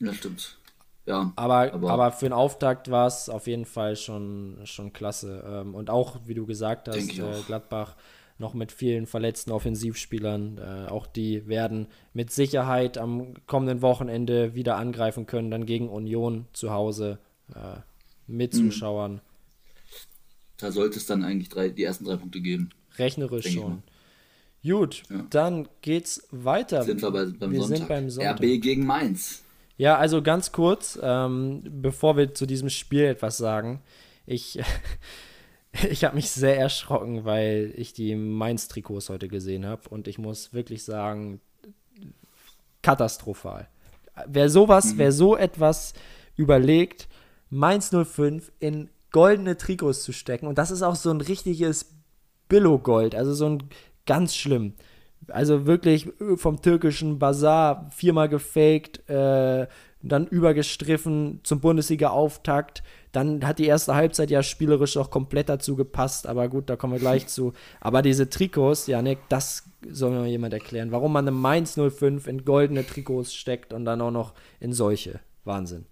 Ja, stimmt. Ja, aber, aber, aber für den Auftakt war es auf jeden Fall schon, schon klasse. Ähm, und auch, wie du gesagt hast, äh, Gladbach noch mit vielen verletzten Offensivspielern. Äh, auch die werden mit Sicherheit am kommenden Wochenende wieder angreifen können, dann gegen Union zu Hause äh, mit mhm. Zuschauern. Da sollte es dann eigentlich drei, die ersten drei Punkte geben. Rechnerisch schon. Gut, ja. dann geht's weiter. Sind wir, bei, beim wir Sonntag. sind beim Sonntag. RB gegen Mainz. Ja, also ganz kurz, ähm, bevor wir zu diesem Spiel etwas sagen. Ich, <laughs> ich habe mich sehr erschrocken, weil ich die Mainz-Trikots heute gesehen habe. Und ich muss wirklich sagen, katastrophal. Wer sowas, mhm. wer so etwas überlegt, Mainz 05 in goldene Trikots zu stecken, und das ist auch so ein richtiges Billo-Gold, also so ein ganz schlimm. Also wirklich äh, vom türkischen Bazar viermal gefaked, äh, dann übergestriffen zum Bundesliga-Auftakt. Dann hat die erste Halbzeit ja spielerisch auch komplett dazu gepasst, aber gut, da kommen wir gleich <laughs> zu. Aber diese Trikots, Janik, das soll mir jemand erklären, warum man eine Mainz 05 in goldene Trikots steckt und dann auch noch in solche. Wahnsinn.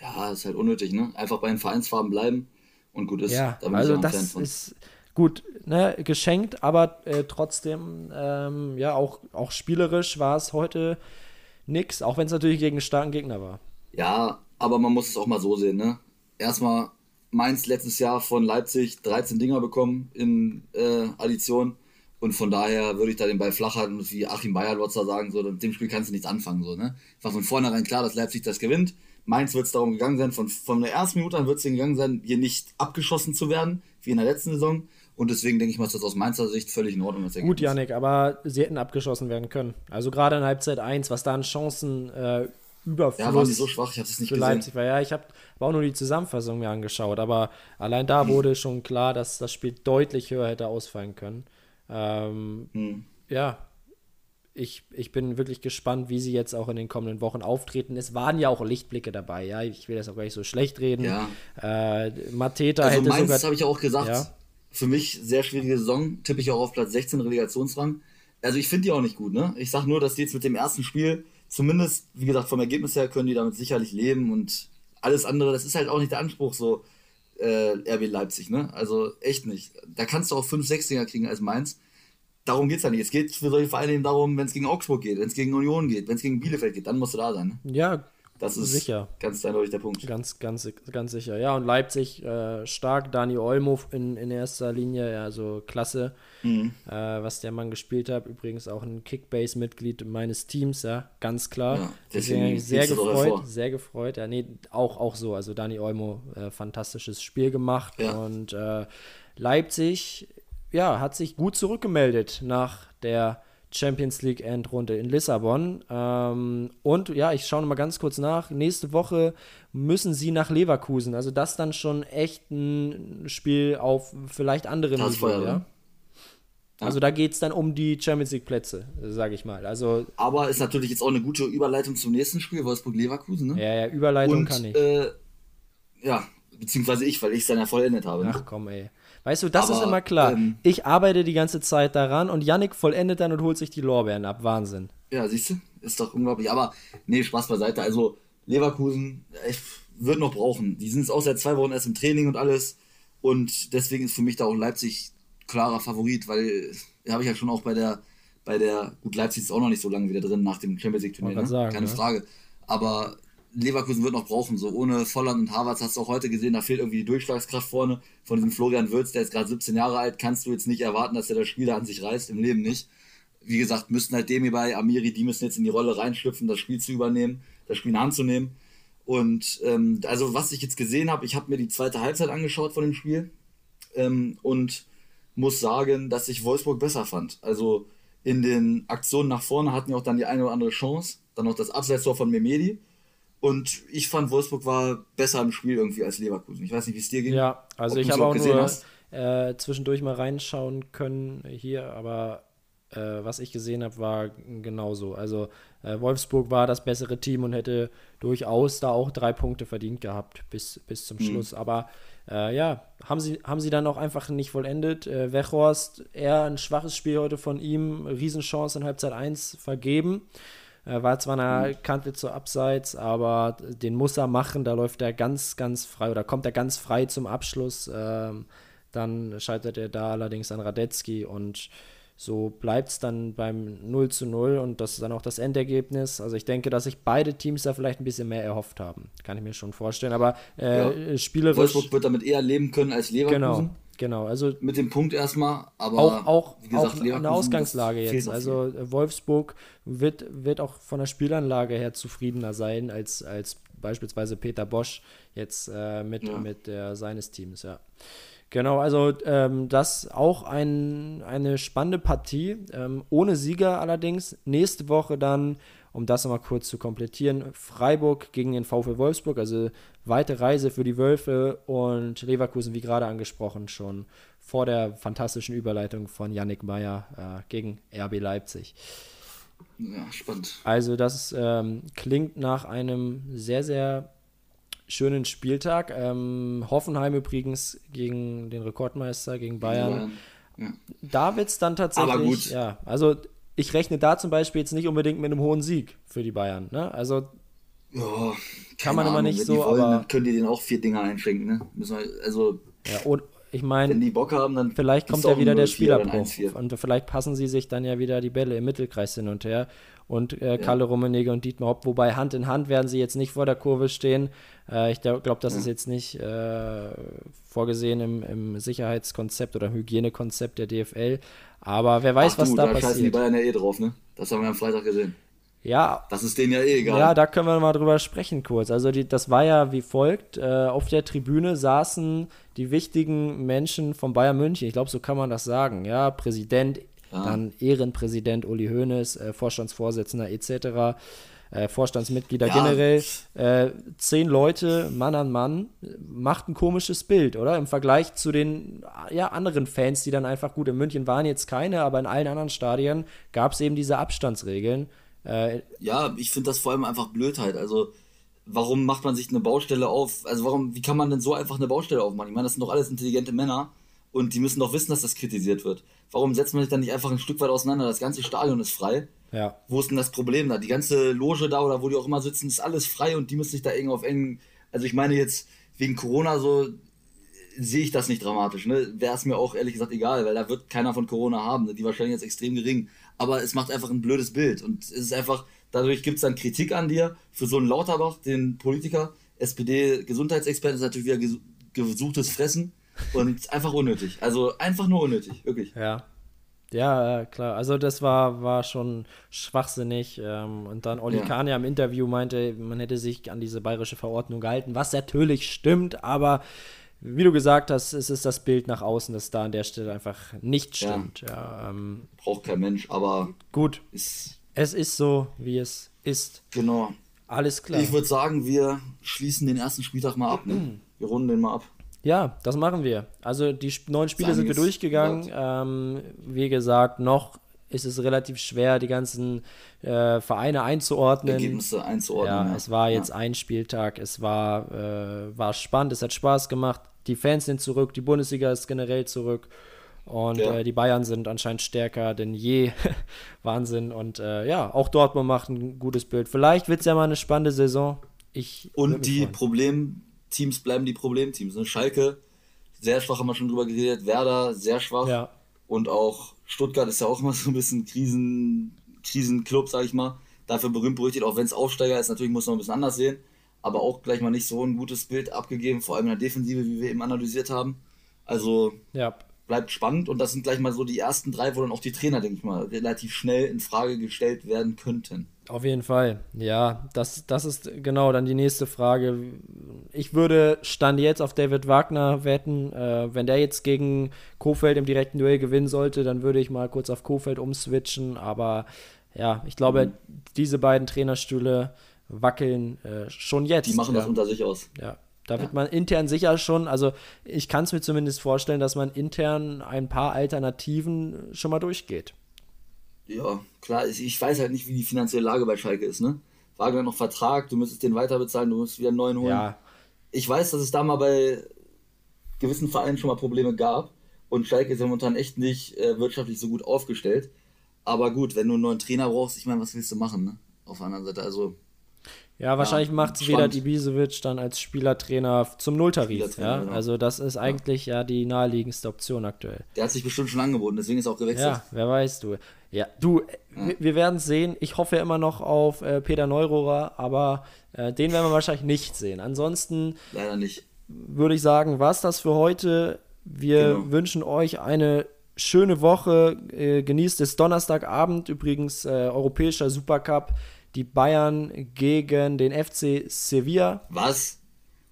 Ja, ist halt unnötig, ne? Einfach bei den Vereinsfarben bleiben und gut ist. Ja, also das ist gut, ne, geschenkt, aber äh, trotzdem, ähm, ja, auch, auch spielerisch war es heute nix, auch wenn es natürlich gegen einen starken Gegner war. Ja, aber man muss es auch mal so sehen, ne? Erstmal Mainz letztes Jahr von Leipzig 13 Dinger bekommen in äh, Addition. Und von daher würde ich da den Ball flach halten, wie Achim Bayerlotzer sagen, so, mit dem Spiel kannst du nichts anfangen. So, ne? War von vornherein klar, dass Leipzig das gewinnt. Mainz wird es darum gegangen sein, von, von der ersten Minute an wird es gegangen sein, hier nicht abgeschossen zu werden, wie in der letzten Saison. Und deswegen denke ich mal, ist das aus Mainzer Sicht völlig in Ordnung. Das Gut, Janik, aber sie hätten abgeschossen werden können. Also gerade in Halbzeit 1, was da an Chancen äh, Überfluss ja, waren die so schwach, ich habe es nicht gesehen. Leipzig war. Ja, ich habe auch nur die Zusammenfassung mir angeschaut, aber allein da hm. wurde schon klar, dass das Spiel deutlich höher hätte ausfallen können. Ähm, hm. Ja, ich, ich bin wirklich gespannt, wie sie jetzt auch in den kommenden Wochen auftreten. Es waren ja auch Lichtblicke dabei, ja. Ich will das auch gar nicht so schlecht reden. Ja. Äh, Mateta also hätte Mainz, habe ich auch gesagt, ja? Für mich sehr schwierige Saison, tippe ich auch auf Platz 16 Relegationsrang. Also ich finde die auch nicht gut, ne? Ich sag nur, dass die jetzt mit dem ersten Spiel, zumindest, wie gesagt, vom Ergebnis her können die damit sicherlich leben und alles andere, das ist halt auch nicht der Anspruch so äh, RB Leipzig, ne? Also echt nicht. Da kannst du auch 5, 6 Dinger kriegen als Mainz. Darum geht es ja nicht. Es geht für solche Vereine eben darum, wenn es gegen Augsburg geht, wenn es gegen Union geht, wenn es gegen Bielefeld geht, dann musst du da sein. Ne? Ja, das ist sicher. ganz eindeutig der Punkt. Ganz, ganz, ganz sicher. Ja, und Leipzig äh, stark. Dani Olmo in, in erster Linie, also klasse, mhm. äh, was der Mann gespielt hat. Übrigens auch ein Kickbase-Mitglied meines Teams, ja, ganz klar. Ja, deswegen sehr gefreut, sehr gefreut. Ja, nee, auch, auch so. Also Dani Olmo, äh, fantastisches Spiel gemacht. Ja. Und äh, Leipzig, ja, hat sich gut zurückgemeldet nach der Champions League Endrunde in Lissabon. Ähm, und ja, ich schaue noch mal ganz kurz nach. Nächste Woche müssen sie nach Leverkusen. Also das dann schon echt ein Spiel auf vielleicht andere Niveau, ja? ja. Also da geht es dann um die Champions League Plätze, sage ich mal. Also, Aber ist natürlich jetzt auch eine gute Überleitung zum nächsten Spiel, Wolfsburg-Leverkusen, ne? Ja, ja, Überleitung Und, kann ich. Äh, ja, beziehungsweise ich, weil ich es dann ja vollendet habe. Ne? Ach komm, ey. Weißt du, das Aber, ist immer klar. Ähm, ich arbeite die ganze Zeit daran und Yannick vollendet dann und holt sich die Lorbeeren ab. Wahnsinn. Ja, siehst du? ist doch unglaublich. Aber nee, Spaß beiseite. Also Leverkusen ich, wird noch brauchen. Die sind jetzt auch seit zwei Wochen erst im Training und alles. Und deswegen ist für mich da auch Leipzig klarer Favorit, weil habe ich ja schon auch bei der, bei der, gut, Leipzig ist auch noch nicht so lange wieder drin nach dem Champions League Turnier, ne? sagen, keine ja. Frage. Aber Leverkusen wird noch brauchen. So ohne Volland und Havertz hast du auch heute gesehen, da fehlt irgendwie die Durchschlagskraft vorne. Von diesem Florian Würz, der ist gerade 17 Jahre alt, kannst du jetzt nicht erwarten, dass er das Spiel an sich reißt, im Leben nicht. Wie gesagt, müssten halt Demi bei Amiri, die müssen jetzt in die Rolle reinschlüpfen, das Spiel zu übernehmen, das Spiel in Hand zu nehmen. Und ähm, also was ich jetzt gesehen habe, ich habe mir die zweite Halbzeit angeschaut von dem Spiel ähm, und muss sagen, dass ich Wolfsburg besser fand. Also in den Aktionen nach vorne hatten ja auch dann die eine oder andere Chance. Dann noch das Abseitstor von Memedi. Und ich fand, Wolfsburg war besser im Spiel irgendwie als Leverkusen. Ich weiß nicht, wie es dir ging. Ja, also ich habe auch nur äh, zwischendurch mal reinschauen können hier, aber äh, was ich gesehen habe, war genauso. Also äh, Wolfsburg war das bessere Team und hätte durchaus da auch drei Punkte verdient gehabt bis, bis zum mhm. Schluss. Aber äh, ja, haben sie, haben sie dann auch einfach nicht vollendet. Äh, Wechhorst, eher ein schwaches Spiel heute von ihm, Riesenchance in Halbzeit 1 vergeben. Er war zwar eine mhm. Kante zur Abseits, aber den muss er machen. Da läuft er ganz, ganz frei oder kommt er ganz frei zum Abschluss. Ähm, dann scheitert er da allerdings an Radetzky und so bleibt es dann beim 0 zu 0 und das ist dann auch das Endergebnis. Also ich denke, dass sich beide Teams da vielleicht ein bisschen mehr erhofft haben. Kann ich mir schon vorstellen. Aber äh, ja. spielerisch. Wolfsburg wird damit eher leben können als Leverkusen. Genau. Genau, also mit dem Punkt erstmal, aber auch, auch, gesagt, auch eine Ausgangslage jetzt. Also Wolfsburg wird, wird auch von der Spielanlage her zufriedener sein als, als beispielsweise Peter Bosch jetzt äh, mit, ja. mit der, seines Teams, ja. Genau, also ähm, das auch ein, eine spannende Partie. Ähm, ohne Sieger allerdings. Nächste Woche dann, um das nochmal kurz zu komplettieren, Freiburg gegen den VfL Wolfsburg. Also weite Reise für die Wölfe und Leverkusen, wie gerade angesprochen, schon vor der fantastischen Überleitung von Yannick Meyer äh, gegen RB Leipzig. Ja, spannend. Also das ähm, klingt nach einem sehr, sehr schönen Spieltag. Ähm, Hoffenheim übrigens gegen den Rekordmeister, gegen Bayern. Ja. Da wird es dann tatsächlich. Aber gut. Ja, also ich rechne da zum Beispiel jetzt nicht unbedingt mit einem hohen Sieg für die Bayern. Ne? Also oh, kann man Ahnung, immer nicht so. Wollen, aber können die den auch vier Dinger einschenken. Ne? Wir, also. Ja, und ich meine, wenn die Bock haben, dann vielleicht kommt ja wieder der Spielerbruch und vielleicht passen sie sich dann ja wieder die Bälle im Mittelkreis hin und her und äh, Kalle ja. Rummenigge und Dietmar Hopp. Wobei Hand in Hand werden sie jetzt nicht vor der Kurve stehen. Äh, ich glaube, das ist jetzt nicht äh, vorgesehen im, im, Sicherheitskonzept oder Hygienekonzept der DFL. Aber wer weiß, Ach, was du, da, da passiert. die Bayern ja eh drauf, ne? Das haben wir am Freitag gesehen. Ja. Das ist denen ja eh egal. Ja, da können wir mal drüber sprechen kurz. Also die, das war ja wie folgt. Äh, auf der Tribüne saßen die wichtigen Menschen von Bayern München. Ich glaube, so kann man das sagen. Ja, Präsident Ah. Dann Ehrenpräsident Uli Hoeneß, äh, Vorstandsvorsitzender etc., äh, Vorstandsmitglieder ja. generell. Äh, zehn Leute, Mann an Mann, macht ein komisches Bild, oder? Im Vergleich zu den ja, anderen Fans, die dann einfach gut in München waren, jetzt keine, aber in allen anderen Stadien gab es eben diese Abstandsregeln. Äh, ja, ich finde das vor allem einfach Blödheit. Also, warum macht man sich eine Baustelle auf? Also, warum, wie kann man denn so einfach eine Baustelle aufmachen? Ich meine, das sind doch alles intelligente Männer und die müssen doch wissen, dass das kritisiert wird. Warum setzt man sich dann nicht einfach ein Stück weit auseinander? Das ganze Stadion ist frei. Ja. Wo ist denn das Problem da? Die ganze Loge da oder wo die auch immer sitzen, ist alles frei und die müssen sich da irgendwie auf eng. Also ich meine jetzt wegen Corona so sehe ich das nicht dramatisch. Ne? Wäre es mir auch ehrlich gesagt egal, weil da wird keiner von Corona haben. Ne? Die Wahrscheinlichkeit ist extrem gering. Aber es macht einfach ein blödes Bild. Und es ist einfach, dadurch gibt es dann Kritik an dir. Für so einen Lauterbach, den Politiker, SPD-Gesundheitsexperten, ist natürlich wieder gesuchtes Fressen. Und einfach unnötig. Also einfach nur unnötig, wirklich. Ja. Ja, klar. Also das war, war schon schwachsinnig. Ähm, und dann Oli ja. Kahn ja im Interview meinte, man hätte sich an diese bayerische Verordnung gehalten, was natürlich stimmt, aber wie du gesagt hast, es ist das Bild nach außen, das da an der Stelle einfach nicht stimmt. Ja. ja ähm, Braucht kein Mensch, aber gut. Ist es ist so, wie es ist. Genau. Alles klar. Ich würde sagen, wir schließen den ersten Spieltag mal ab. Ne? Wir runden den mal ab. Ja, das machen wir. Also die neun Spiele sind wir durchgegangen. Ähm, wie gesagt, noch ist es relativ schwer, die ganzen äh, Vereine einzuordnen. Ergebnisse einzuordnen. Ja, ja. es war jetzt ja. ein Spieltag, es war, äh, war spannend, es hat Spaß gemacht. Die Fans sind zurück, die Bundesliga ist generell zurück. Und ja. äh, die Bayern sind anscheinend stärker denn je. <laughs> Wahnsinn. Und äh, ja, auch Dortmund macht ein gutes Bild. Vielleicht wird es ja mal eine spannende Saison. Ich Und die Problemteams bleiben die Problemteams. Ne? Schalke, sehr schwach, haben wir schon drüber geredet. Werder, sehr schwach. Ja. Und auch Stuttgart ist ja auch immer so ein bisschen Krisen, Krisenclub, sag ich mal. Dafür berühmt berüchtigt, auch wenn es Aufsteiger ist. Natürlich muss man ein bisschen anders sehen. Aber auch gleich mal nicht so ein gutes Bild abgegeben, vor allem in der Defensive, wie wir eben analysiert haben. Also ja bleibt spannend und das sind gleich mal so die ersten drei, wo dann auch die Trainer, denke ich mal, relativ schnell in Frage gestellt werden könnten. Auf jeden Fall, ja, das, das ist genau dann die nächste Frage. Ich würde Stand jetzt auf David Wagner wetten. Äh, wenn der jetzt gegen Kofeld im direkten Duell gewinnen sollte, dann würde ich mal kurz auf Kofeld umswitchen. Aber ja, ich glaube, mhm. diese beiden Trainerstühle wackeln äh, schon jetzt. Die machen ja. das unter sich aus. Ja, da wird man intern sicher schon, also ich kann es mir zumindest vorstellen, dass man intern ein paar Alternativen schon mal durchgeht. Ja, klar, ich weiß halt nicht, wie die finanzielle Lage bei Schalke ist, ne? Wagner noch Vertrag, du müsstest den weiter bezahlen, du musst wieder einen neuen holen. Ja. Ich weiß, dass es da mal bei gewissen Vereinen schon mal Probleme gab und Schalke ist ja momentan echt nicht äh, wirtschaftlich so gut aufgestellt. Aber gut, wenn du einen neuen Trainer brauchst, ich meine, was willst du machen, ne? Auf der anderen Seite, also ja, wahrscheinlich ja, macht es wieder Ibisevic dann als Spielertrainer zum Nulltarif. Ja? Genau. Also das ist eigentlich ja. ja. die naheliegendste Option aktuell. Der hat sich bestimmt schon angeboten, deswegen ist er auch gewechselt. Ja, wer weiß du. Ja, du, ja. wir werden es sehen. Ich hoffe immer noch auf äh, Peter Neurohrer, aber äh, den werden wir wahrscheinlich nicht sehen. Ansonsten leider nicht. Würde ich sagen, was das für heute. Wir genau. wünschen euch eine schöne Woche. Äh, genießt es Donnerstagabend übrigens äh, europäischer Supercup die Bayern gegen den FC Sevilla. Was?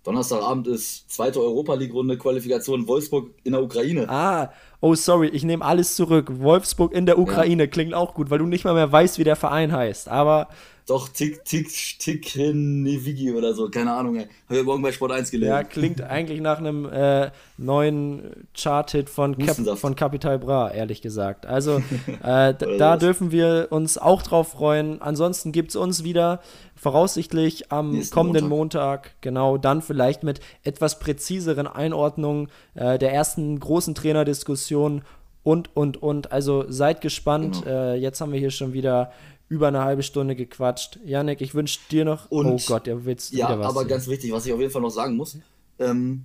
Donnerstagabend ist zweite Europa League Runde Qualifikation Wolfsburg in der Ukraine. Ah, oh sorry, ich nehme alles zurück. Wolfsburg in der Ukraine ja. klingt auch gut, weil du nicht mal mehr weißt, wie der Verein heißt. Aber doch, Tick, Tick, Tick, Nevigi oder so, keine Ahnung, ey. Hab ich morgen bei Sport 1 gelesen. Ja, klingt eigentlich nach einem äh, neuen Chart-Hit von, Cap von Capital Bra, ehrlich gesagt. Also, <laughs> äh, da dürfen wir uns auch drauf freuen. Ansonsten gibt es uns wieder voraussichtlich am Nächsten kommenden Montag. Montag, genau, dann vielleicht mit etwas präziseren Einordnungen äh, der ersten großen Trainerdiskussion und, und, und. Also seid gespannt. Genau. Äh, jetzt haben wir hier schon wieder über eine halbe Stunde gequatscht. Janik, ich wünsche dir noch. Und, oh Gott, der willst ja, wieder was. aber ganz wichtig, was ich auf jeden Fall noch sagen muss. Ähm,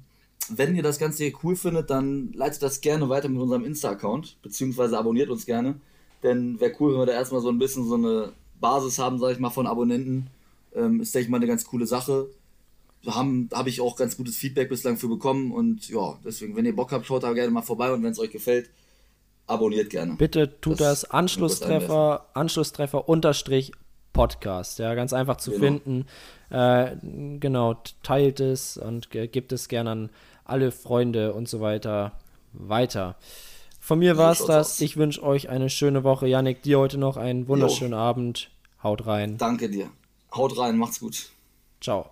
wenn ihr das Ganze hier cool findet, dann leitet das gerne weiter mit unserem Insta-Account, beziehungsweise abonniert uns gerne. Denn wäre cool, wenn wir da erstmal so ein bisschen so eine Basis haben, sag ich mal, von Abonnenten. Ähm, ist, denke ich mal, eine ganz coole Sache. Habe hab ich auch ganz gutes Feedback bislang für bekommen und ja, deswegen, wenn ihr Bock habt, schaut da gerne mal vorbei und wenn es euch gefällt, abonniert gerne. Bitte tut das, das Anschlusstreffer, Anschlusstreffer unterstrich Podcast, ja, ganz einfach zu genau. finden. Äh, genau, teilt es und gibt es gerne an alle Freunde und so weiter weiter. Von mir war es das. Aus. Ich wünsche euch eine schöne Woche. Yannick, dir heute noch einen wunderschönen jo. Abend. Haut rein. Danke dir. Haut rein, macht's gut. Ciao.